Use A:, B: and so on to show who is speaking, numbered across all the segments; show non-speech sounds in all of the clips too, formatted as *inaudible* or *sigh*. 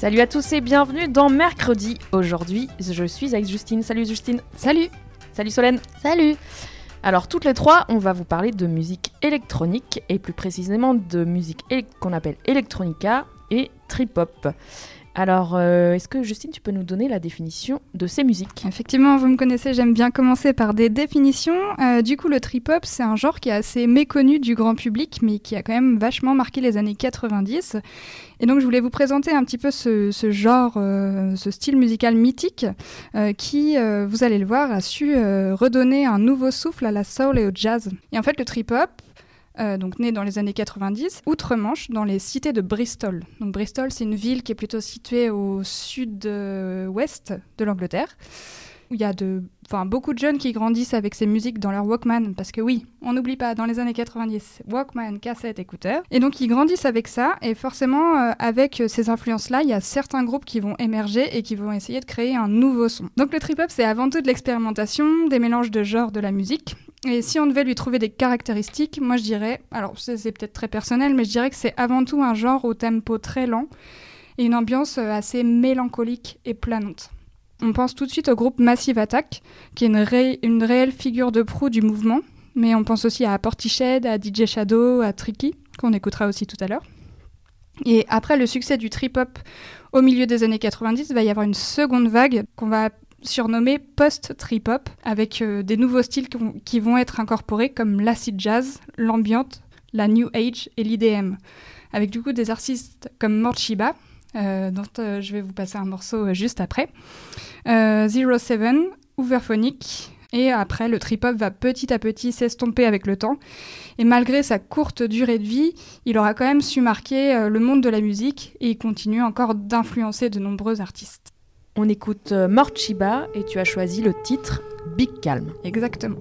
A: Salut à tous et bienvenue dans Mercredi. Aujourd'hui, je suis avec Justine. Salut Justine.
B: Salut.
A: Salut Solène.
B: Salut.
A: Alors toutes les trois, on va vous parler de musique électronique et plus précisément de musique qu'on appelle electronica et trip-hop. Alors, euh, est-ce que Justine, tu peux nous donner la définition de ces musiques?
B: Effectivement, vous me connaissez, j'aime bien commencer par des définitions. Euh, du coup, le trip-hop, c'est un genre qui est assez méconnu du grand public, mais qui a quand même vachement marqué les années 90. Et donc, je voulais vous présenter un petit peu ce, genre, euh, ce style musical mythique, qui, vous allez le voir, a su redonner un nouveau souffle à la soul et au jazz. Et en fait, le trip-hop, euh, donc né dans les années 90, outre-Manche, dans les cités de Bristol. Donc Bristol, c'est une ville qui est plutôt située au sud-ouest de l'Angleterre, où il y a de, beaucoup de jeunes qui grandissent avec ces musiques dans leur Walkman, parce que oui, on n'oublie pas, dans les années 90, Walkman, cassette, écouteur. Et donc ils grandissent avec ça, et forcément, euh, avec ces influences-là, il y a certains groupes qui vont émerger et qui vont essayer de créer un nouveau son. Donc le trip-hop, c'est avant tout de l'expérimentation, des mélanges de genres de la musique, et si on devait lui trouver des caractéristiques, moi je dirais, alors c'est peut-être très personnel, mais je dirais que c'est avant tout un genre au tempo très lent et une ambiance euh, assez mélancolique et planante. On pense tout de suite au groupe Massive Attack, qui est une, réelle figure de proue du mouvement, mais on pense aussi à Portiched, à DJ Shadow, à Tricky, qu'on écoutera aussi tout à l'heure. Et après le succès du trip-hop au milieu des années 90, il va y avoir une seconde vague qu'on va surnommé post-trip-hop, avec euh, des nouveaux styles qui vont, être incorporés comme l'acid jazz, l'ambiante, la new age et l'IDM. Avec du coup des artistes comme Morchiba, euh, dont euh, je vais vous passer un morceau juste après, Zero Seven, Overphonic, et après, le trip-hop va petit à petit s'estomper avec le temps. Et malgré sa courte durée de vie, il aura quand même su marquer le monde de la musique et il continue encore d'influencer de nombreux artistes.
A: On écoute euh, Morchiba et tu as choisi le titre Big Calm.
B: Exactement.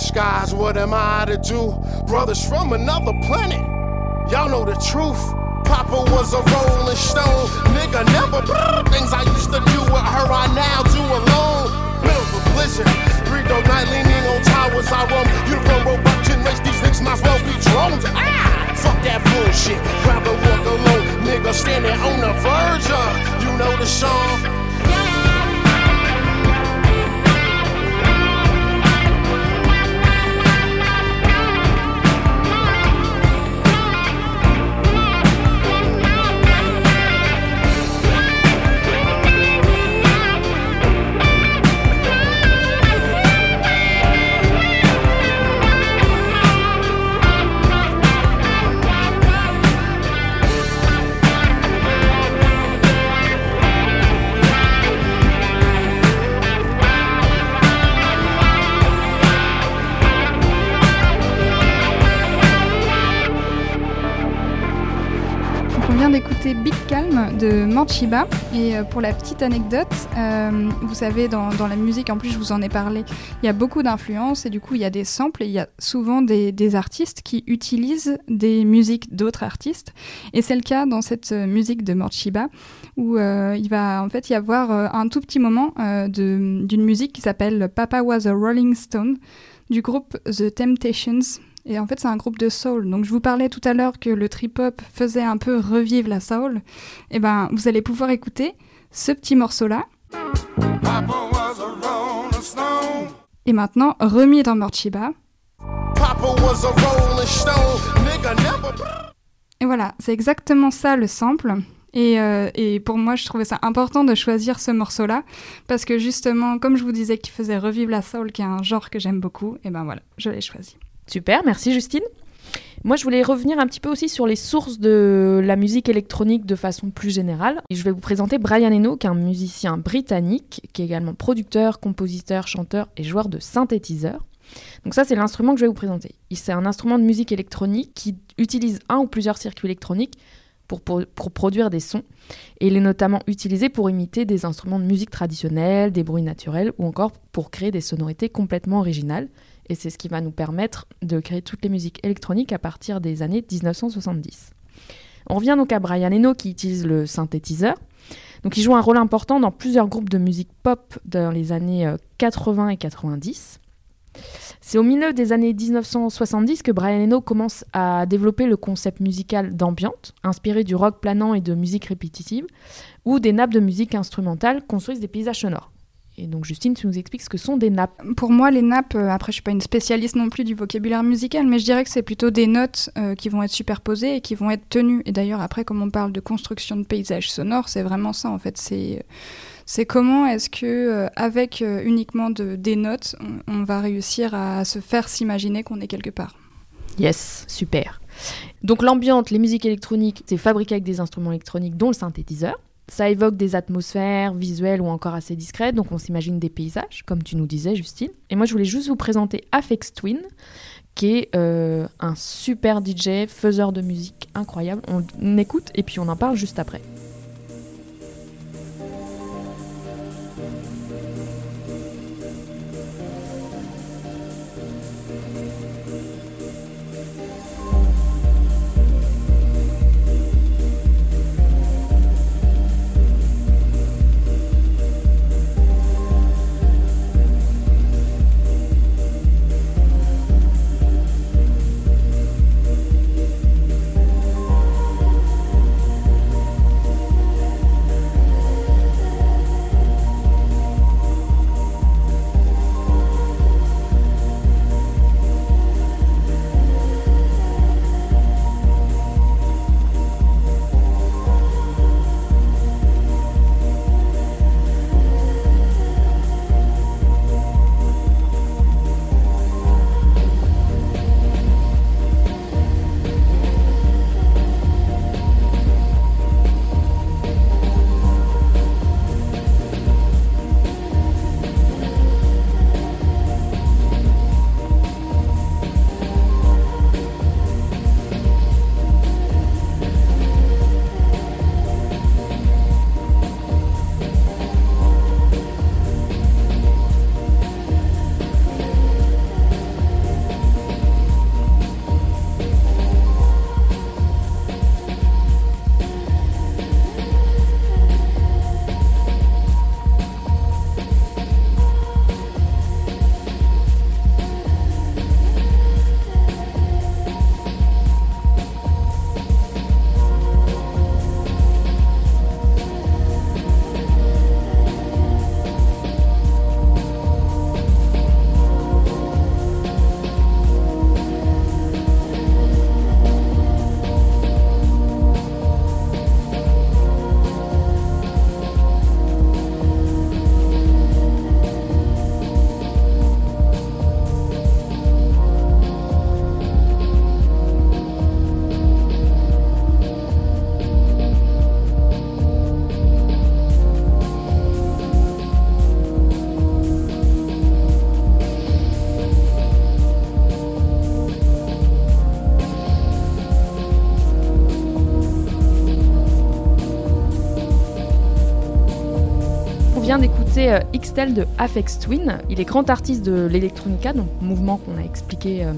C: Skies, what am I to do? Brothers from another planet, y'all know the truth. Papa was a rolling stone, nigga never things I used to do with her, I now do alone. Middle of a blizzard, three dope night leaning on towers. I run. roam, uniform robot race. These niggas might as well be drones. Ah, fuck that bullshit. Rather walk alone, nigga standing on the verge of, you know the song.
B: Manchiba. Et euh, pour la petite anecdote, euh, vous savez, dans, la musique, en plus je vous en ai parlé, il y a beaucoup d'influences et du coup il y a des samples et il y a souvent des, artistes qui utilisent des musiques d'autres artistes. Et c'est le cas dans cette musique de Manchiba où euh, il va en fait y avoir un tout petit moment d'une musique qui s'appelle Papa Was a Rolling Stone du groupe The Temptations. Et en fait, c'est un groupe de soul. Donc, je vous parlais tout à l'heure que le trip-hop faisait un peu revivre la soul. Et eh ben, vous allez pouvoir écouter ce petit morceau-là. Et maintenant, remis dans Morchiba. Et voilà, c'est exactement ça le sample. Et, euh, et, pour moi, je trouvais ça important de choisir ce morceau-là, parce que justement, comme je vous disais qu'il faisait revivre la soul, qui est un genre que j'aime beaucoup, et ben voilà, je l'ai choisi.
A: Super, merci Justine. Moi, je voulais revenir un petit peu aussi sur les sources de la musique électronique de façon plus générale. Je vais vous présenter Brian Eno, qui est un musicien britannique, qui est également producteur, compositeur, chanteur et joueur de synthétiseur. Donc ça, c'est l'instrument que je vais vous présenter. C'est un instrument de musique électronique qui utilise un ou plusieurs circuits électroniques pour, produire des sons. Et il est notamment utilisé pour imiter des instruments de musique traditionnels, des bruits naturels ou encore pour créer des sonorités complètement originales et c'est ce qui va nous permettre de créer toutes les musiques électroniques à partir des années 1970. On revient donc à Brian Eno qui utilise le synthétiseur. Donc il joue un rôle important dans plusieurs groupes de musique pop dans les années 80 euh, et 90. C'est au milieu des années 1970 que Brian Eno commence à développer le concept musical d'ambiante, inspiré du rock planant et de musique répétitive, où des nappes de musique instrumentale construisent des paysages sonores. Et donc Justine, tu nous expliques ce que sont des nappes.
B: Pour moi, les nappes, euh, après je suis pas une spécialiste non plus du vocabulaire musical, mais je dirais que c'est plutôt des notes euh, qui vont être superposées et qui vont être tenues. Et d'ailleurs, après, comme on parle de construction de paysages sonores, c'est vraiment ça en fait. C'est c'est comment est-ce que euh, avec uniquement de, des notes, on, on va réussir à se faire s'imaginer qu'on est quelque part.
A: Yes, super. Donc l'ambiance, les musiques électroniques, c'est fabriqué avec des instruments électroniques dont le synthétiseur. Ça évoque des atmosphères visuelles ou encore assez discrètes, donc on s'imagine des paysages, comme tu nous disais, Justine. Et moi, je voulais juste vous présenter Afex Twin, qui est euh, un super DJ, faiseur de musique incroyable. On écoute et puis on en parle juste après. C'est euh, Xtel de Afex Twin. Il est grand artiste de l'électronica, donc mouvement qu'on a expliqué euh,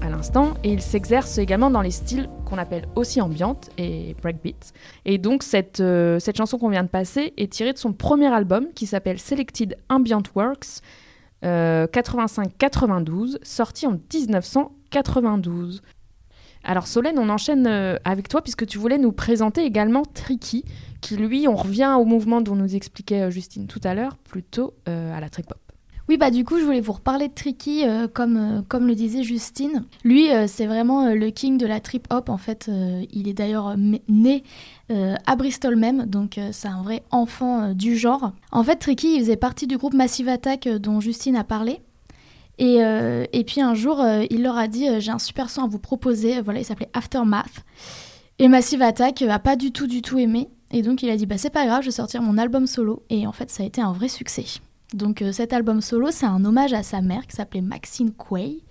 A: à l'instant, et il s'exerce également dans les styles qu'on appelle aussi ambiante et breakbeat. Et donc cette, euh, cette chanson qu'on vient de passer est tirée de son premier album qui s'appelle Selected Ambient Works 85-92, sorti en 1992. Alors Solène, on enchaîne euh, avec toi puisque tu voulais nous présenter également Tricky, qui lui, on revient au mouvement dont nous expliquait euh, Justine tout à l'heure, plutôt euh, à la trip hop.
D: Oui, bah du coup, je voulais vous reparler de Tricky, comme, comme le disait Justine. Lui, c'est vraiment le king de la trip hop. En fait, il est d'ailleurs né à Bristol même, donc c'est un vrai enfant du genre. En fait, Tricky, il faisait partie du groupe Massive Attack dont Justine a parlé. Et, euh, et, puis un jour, euh, il leur a dit euh, J'ai un super son à vous proposer. Voilà, il s'appelait Aftermath. Et Massive Attack a pas du tout, du tout aimé. Et donc il a dit Bah, c'est pas grave, je vais sortir mon album solo. Et en fait, ça a été un vrai succès. Donc cet album solo, c'est un hommage à sa mère qui s'appelait Maxine Quay.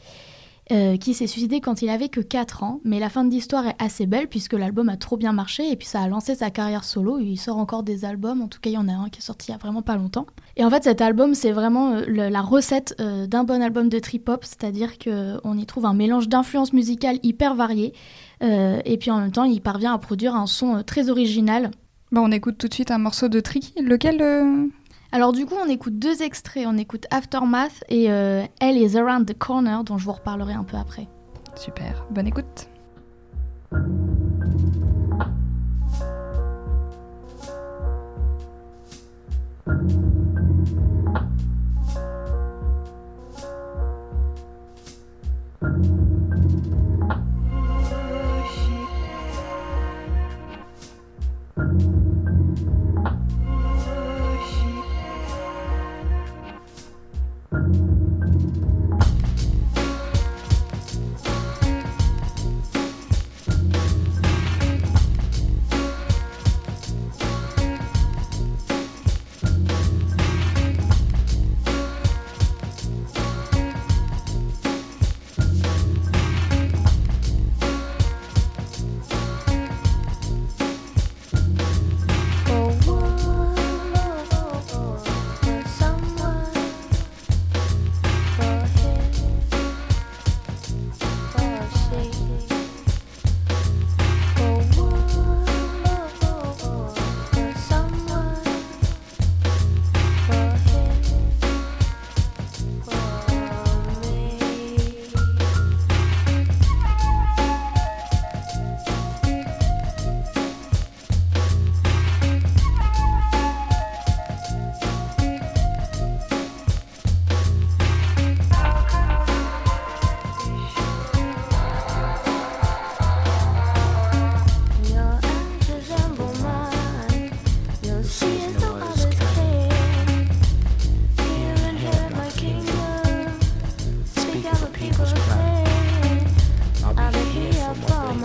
D: Euh, qui s'est suicidé quand il avait que 4 ans. Mais la fin de l'histoire est assez belle puisque l'album a trop bien marché et puis ça a lancé sa carrière solo. Il sort encore des albums, en tout cas il y en a un qui est sorti il y a vraiment pas longtemps. Et en fait cet album c'est vraiment euh, la recette euh, d'un bon album de trip-hop, c'est-à-dire qu'on y trouve un mélange d'influences musicales hyper variées et puis en même temps il parvient à produire un son très original.
E: Bon, on écoute tout de suite un morceau de Tricky. Lequel
D: alors du coup, on écoute deux extraits. On écoute Aftermath et euh, Elle is Around the Corner, dont je vous reparlerai un peu après.
E: Super, bonne écoute.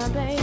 E: my
F: baby.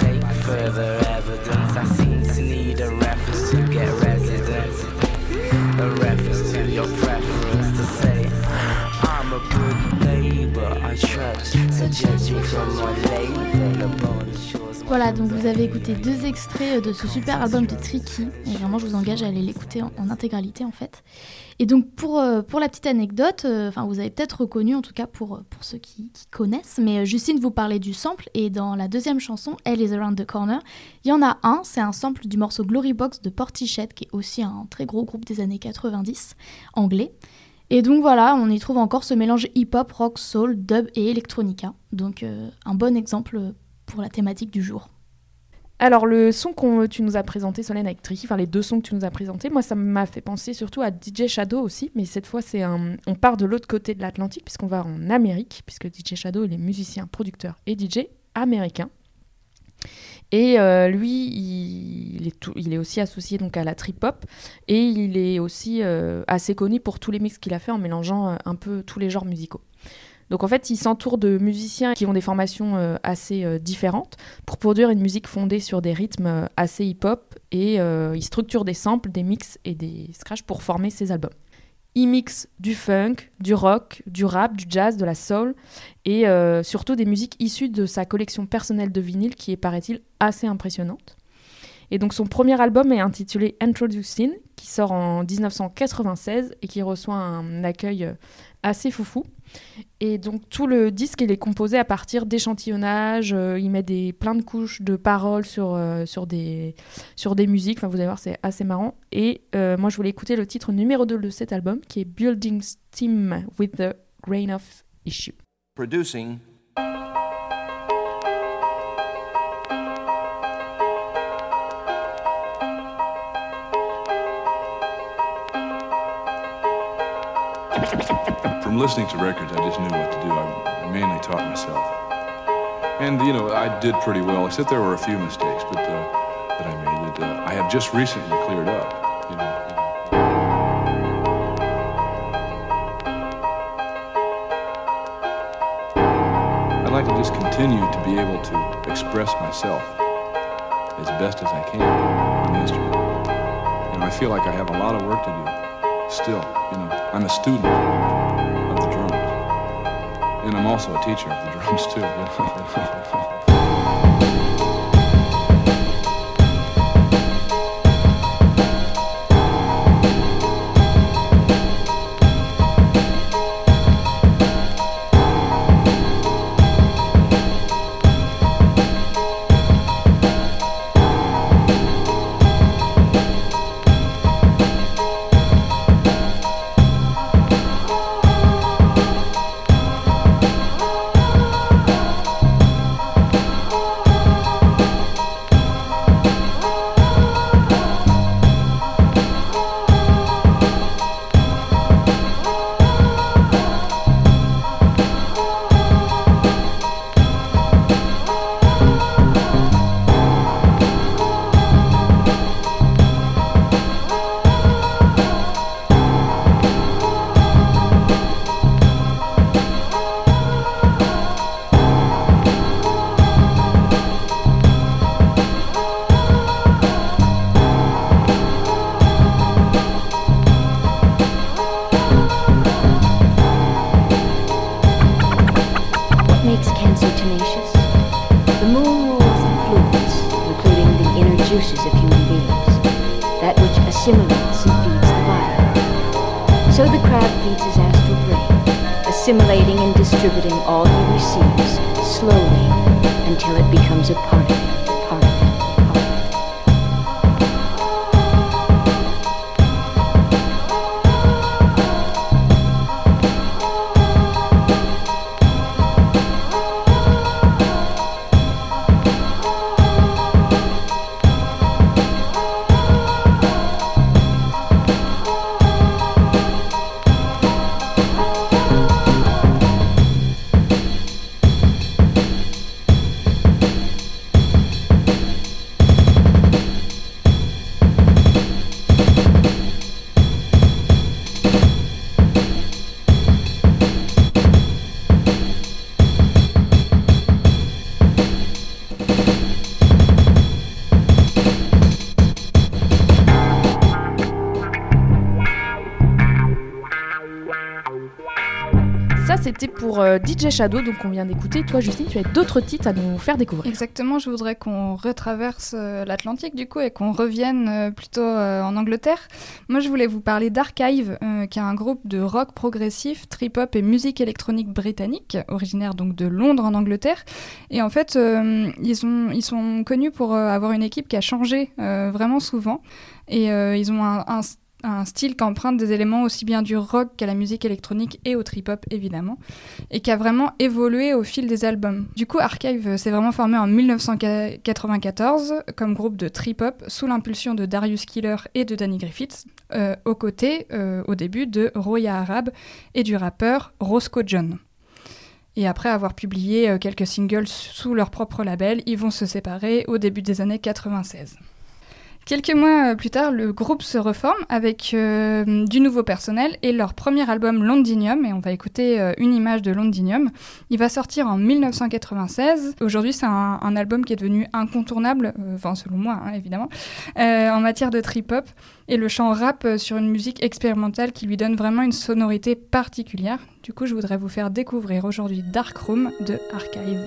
E: take further evidence. I seem to need a reference to get residence. A reference to your preference to say, I'm a good neighbor. I trust, Suggest judge me from my
D: Voilà, donc vous avez écouté deux extraits de ce super album de Tricky. Et vraiment, je vous engage à aller l'écouter en, intégralité, en fait. Et donc, pour, euh, pour la petite anecdote, euh, enfin, vous avez peut-être reconnu, en tout cas pour, pour ceux qui, connaissent, mais euh, Justine vous parlait du sample. Et dans la deuxième chanson, Elle is Around the Corner, il y en a un, c'est un sample du morceau Glory Box de Portichet, qui est aussi un très gros groupe des années 90, anglais. Et donc voilà, on y trouve encore ce mélange hip-hop, rock, soul, dub et electronica. Donc un bon exemple pour la thématique du jour.
A: Alors, le son que tu nous as présenté, Solène, avec Tricky, enfin les deux sons que tu nous as présentés, moi, ça m'a fait penser surtout à DJ Shadow aussi, mais cette fois, c'est un... on part de l'autre côté de l'Atlantique, puisqu'on va en Amérique, puisque DJ Shadow, il est musicien, producteur et DJ américain. Et euh, lui, il, est aussi associé donc à la trip hop et il est aussi euh, assez connu pour tous les mix qu'il a fait en mélangeant euh, un peu tous les genres musicaux. Donc en fait, il s'entoure de musiciens qui ont des formations euh, assez euh, différentes pour produire une musique fondée sur des rythmes euh, assez hip-hop et il structure des samples, des mix et des scratchs pour former ses albums. Il mixe du funk, du rock, du rap, du jazz, de la soul et surtout des musiques issues de sa collection personnelle de vinyles qui est, paraît-il, assez impressionnante. Et donc son premier album est intitulé Introducing, qui sort en 1996 et qui reçoit un accueil assez foufou. Et donc tout le disque il est composé à partir d'échantillonnages, euh, il met des, plein de couches de paroles sur, euh, sur, des, sur des musiques, enfin vous allez voir c'est assez marrant. Et euh, moi je voulais écouter le titre numéro 2 de cet album qui est Building Steam with the Grain of Issue.
G: Listening to records, I just knew what to do. I, mainly taught myself. And, you know, I did pretty well, except there were a few mistakes but, uh, that I made that uh, I have just recently cleared up. You know. I'd like to just continue to be able to express myself as best as I can on. And I feel like I have a lot of work to do still. You know, I'm a student. And I'm also a teacher of the drums too. *laughs*
A: euh, DJ Shadow, donc on vient d'écouter. Toi, Justine, tu as d'autres titres à nous faire découvrir.
B: Exactement, je voudrais qu'on retraverse euh, l'Atlantique du coup et qu'on revienne euh, plutôt en Angleterre. Moi, je voulais vous parler d'Archive, qui est un groupe de rock progressif, trip-hop et musique électronique britannique, originaire donc de Londres en Angleterre. Et en fait, ils, ont, ils sont connus pour avoir une équipe qui a changé vraiment souvent. Et ils ont un, un un style qui emprunte des éléments aussi bien du rock qu'à la musique électronique et au trip-hop évidemment, et qui a vraiment évolué au fil des albums. Du coup, Archive s'est vraiment formé en 1994 comme groupe de trip-hop sous l'impulsion de Darius Killer et de Danny Griffiths, euh, aux côtés, euh, au début, de Roya Arab et du rappeur Roscoe John. Et après avoir publié euh, quelques singles sous leur propre label, ils vont se séparer au début des années 96. Quelques mois euh, plus tard, le groupe se reforme avec euh, du nouveau personnel et leur premier album Londinium, et on va écouter euh, une image de Londinium. Il va sortir en 1996. Aujourd'hui, c'est un, album qui est devenu incontournable, enfin selon moi hein, évidemment, en matière de trip-hop, et le chant rap sur une musique expérimentale qui lui donne vraiment une sonorité particulière. Du coup, je voudrais vous faire découvrir aujourd'hui Dark Room de Archive.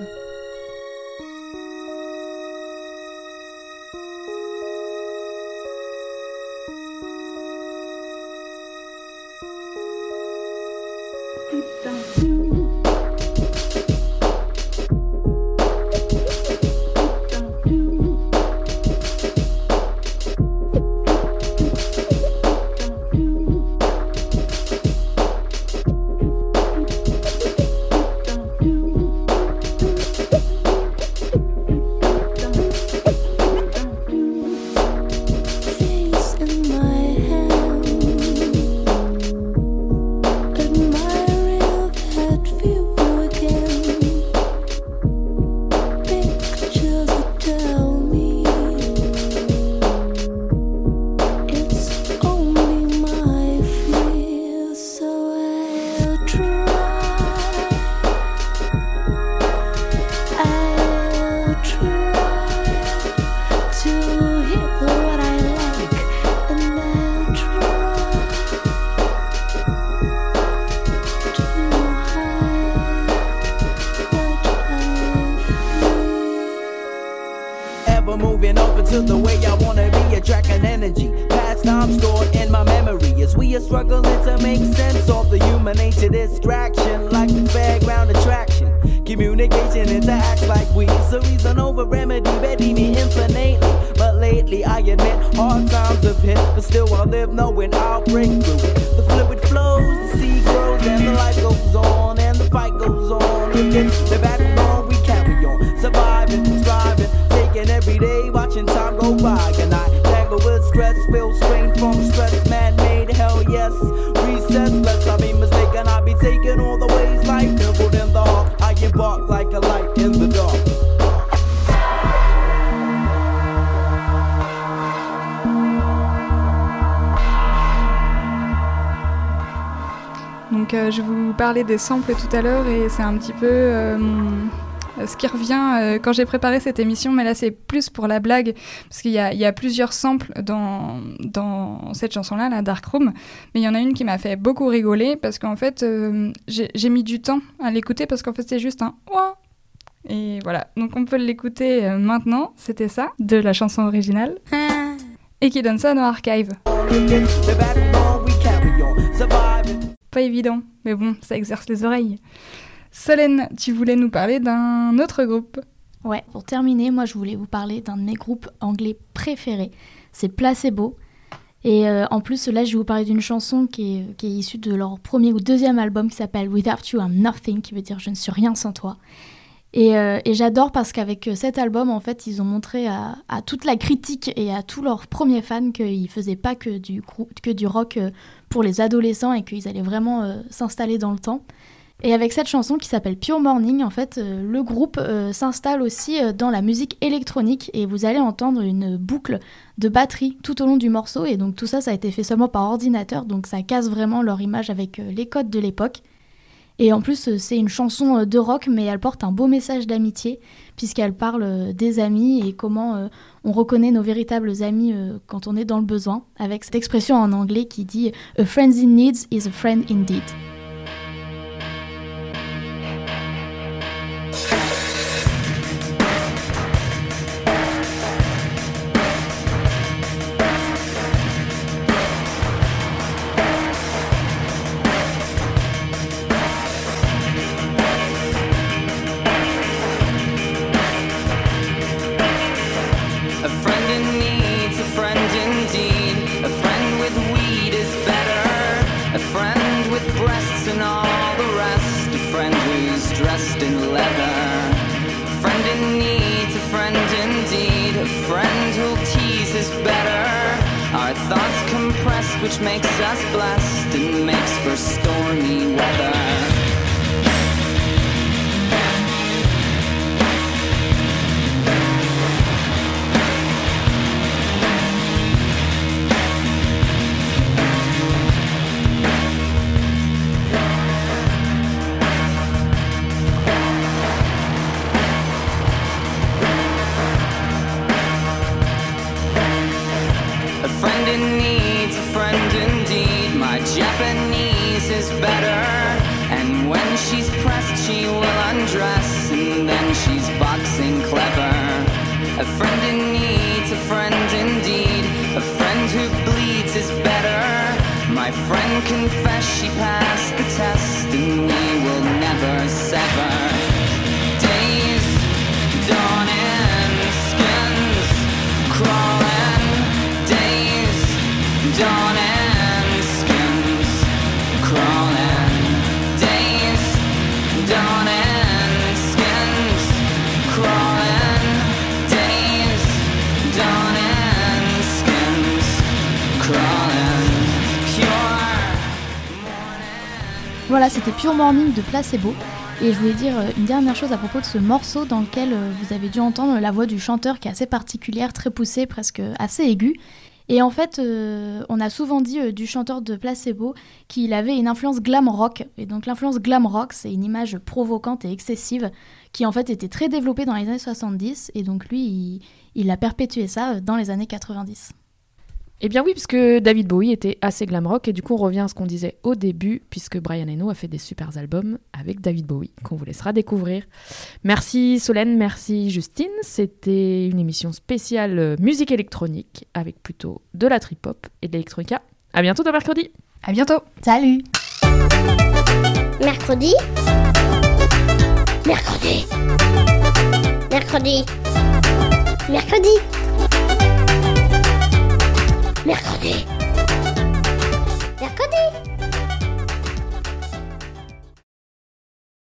H: Communication interacts like we. So reason over remedy, ready me infinitely. But lately I admit hard times have hit, but still I live knowing I'll break through it. The fluid flows, the sea grows, and the life goes on, and the fight goes on. It's the on, we carry on, surviving, striving, taking every day, watching time go by. And I tangle with stress, feel strain from stress,
B: je vous parlais des samples tout à l'heure et c'est un petit peu euh, mon- euh, ce qui revient euh, quand j'ai préparé cette émission, mais là c'est plus pour la blague, parce qu'il y a, il y a plusieurs samples dans, dans cette chanson-là, la Dark Room, mais il y en a une qui m'a fait beaucoup rigoler, parce qu'en fait euh, j'ai j'ai mis du temps à l'écouter, parce qu'en fait c'est juste un ouah. Et voilà, donc on peut l'écouter euh, maintenant, c'était ça, de la chanson originale, et qui donne ça dans Archive. Pas évident, mais bon, ça exerce les oreilles. Solène, tu voulais nous parler d'un autre groupe.
D: Ouais, pour terminer, moi je voulais vous parler d'un de mes groupes anglais préférés. C'est Placebo. Et euh, en plus, là, je vais vous parler d'une chanson qui est, qui est issue de leur premier ou deuxième album qui s'appelle Without You I'm Nothing, qui veut dire Je ne suis rien sans toi. Et, euh, et j'adore parce qu'avec euh, cet album, en fait, ils ont montré à, toute la critique et à tous leurs premiers fans qu'ils faisaient pas que du, rock euh, pour les adolescents et qu'ils allaient vraiment s'installer dans le temps. Et avec cette chanson qui s'appelle Pure Morning, en fait, le groupe s'installe aussi dans la musique électronique et vous allez entendre une boucle de batterie tout au long du morceau. Et donc tout ça, ça a été fait seulement par ordinateur, donc ça casse vraiment leur image avec les codes de l'époque. Et en plus, euh, c'est une chanson euh, de rock, mais elle porte un beau message d'amitié, puisqu'elle parle euh, des amis et comment on reconnaît nos véritables amis quand on est dans le besoin, avec cette expression en anglais qui dit A friend in need is a friend indeed.
I: Which makes us blessed and makes for stormy weather. Confessed she passed the test. And we
D: Voilà, c'était Pure Morning de Placebo. Et je voulais dire euh, une dernière chose à propos de ce morceau dans lequel euh, vous avez dû entendre la voix du chanteur qui est assez particulière, très poussée, presque assez aiguë. Et en fait, euh, on a souvent dit du chanteur de Placebo qu'il avait une influence glam rock. Et donc l'influence glam rock, c'est une image provocante et excessive qui en fait était très développée dans les années 70. Et donc lui, il, a perpétué ça dans les années 90.
A: Eh bien oui, puisque David Bowie était assez glam rock, et du coup on revient à ce qu'on disait au début, puisque Brian Eno a fait des super albums avec David Bowie, qu'on vous laissera découvrir. Merci Solène, merci Justine, c'était une émission spéciale euh, musique électronique, avec plutôt de la trip-hop et de l'électronica. À bientôt dans mercredi
B: À bientôt
D: Salut
J: Mercredi. Mercredi. Mercredi. Mercredi. Mercredi.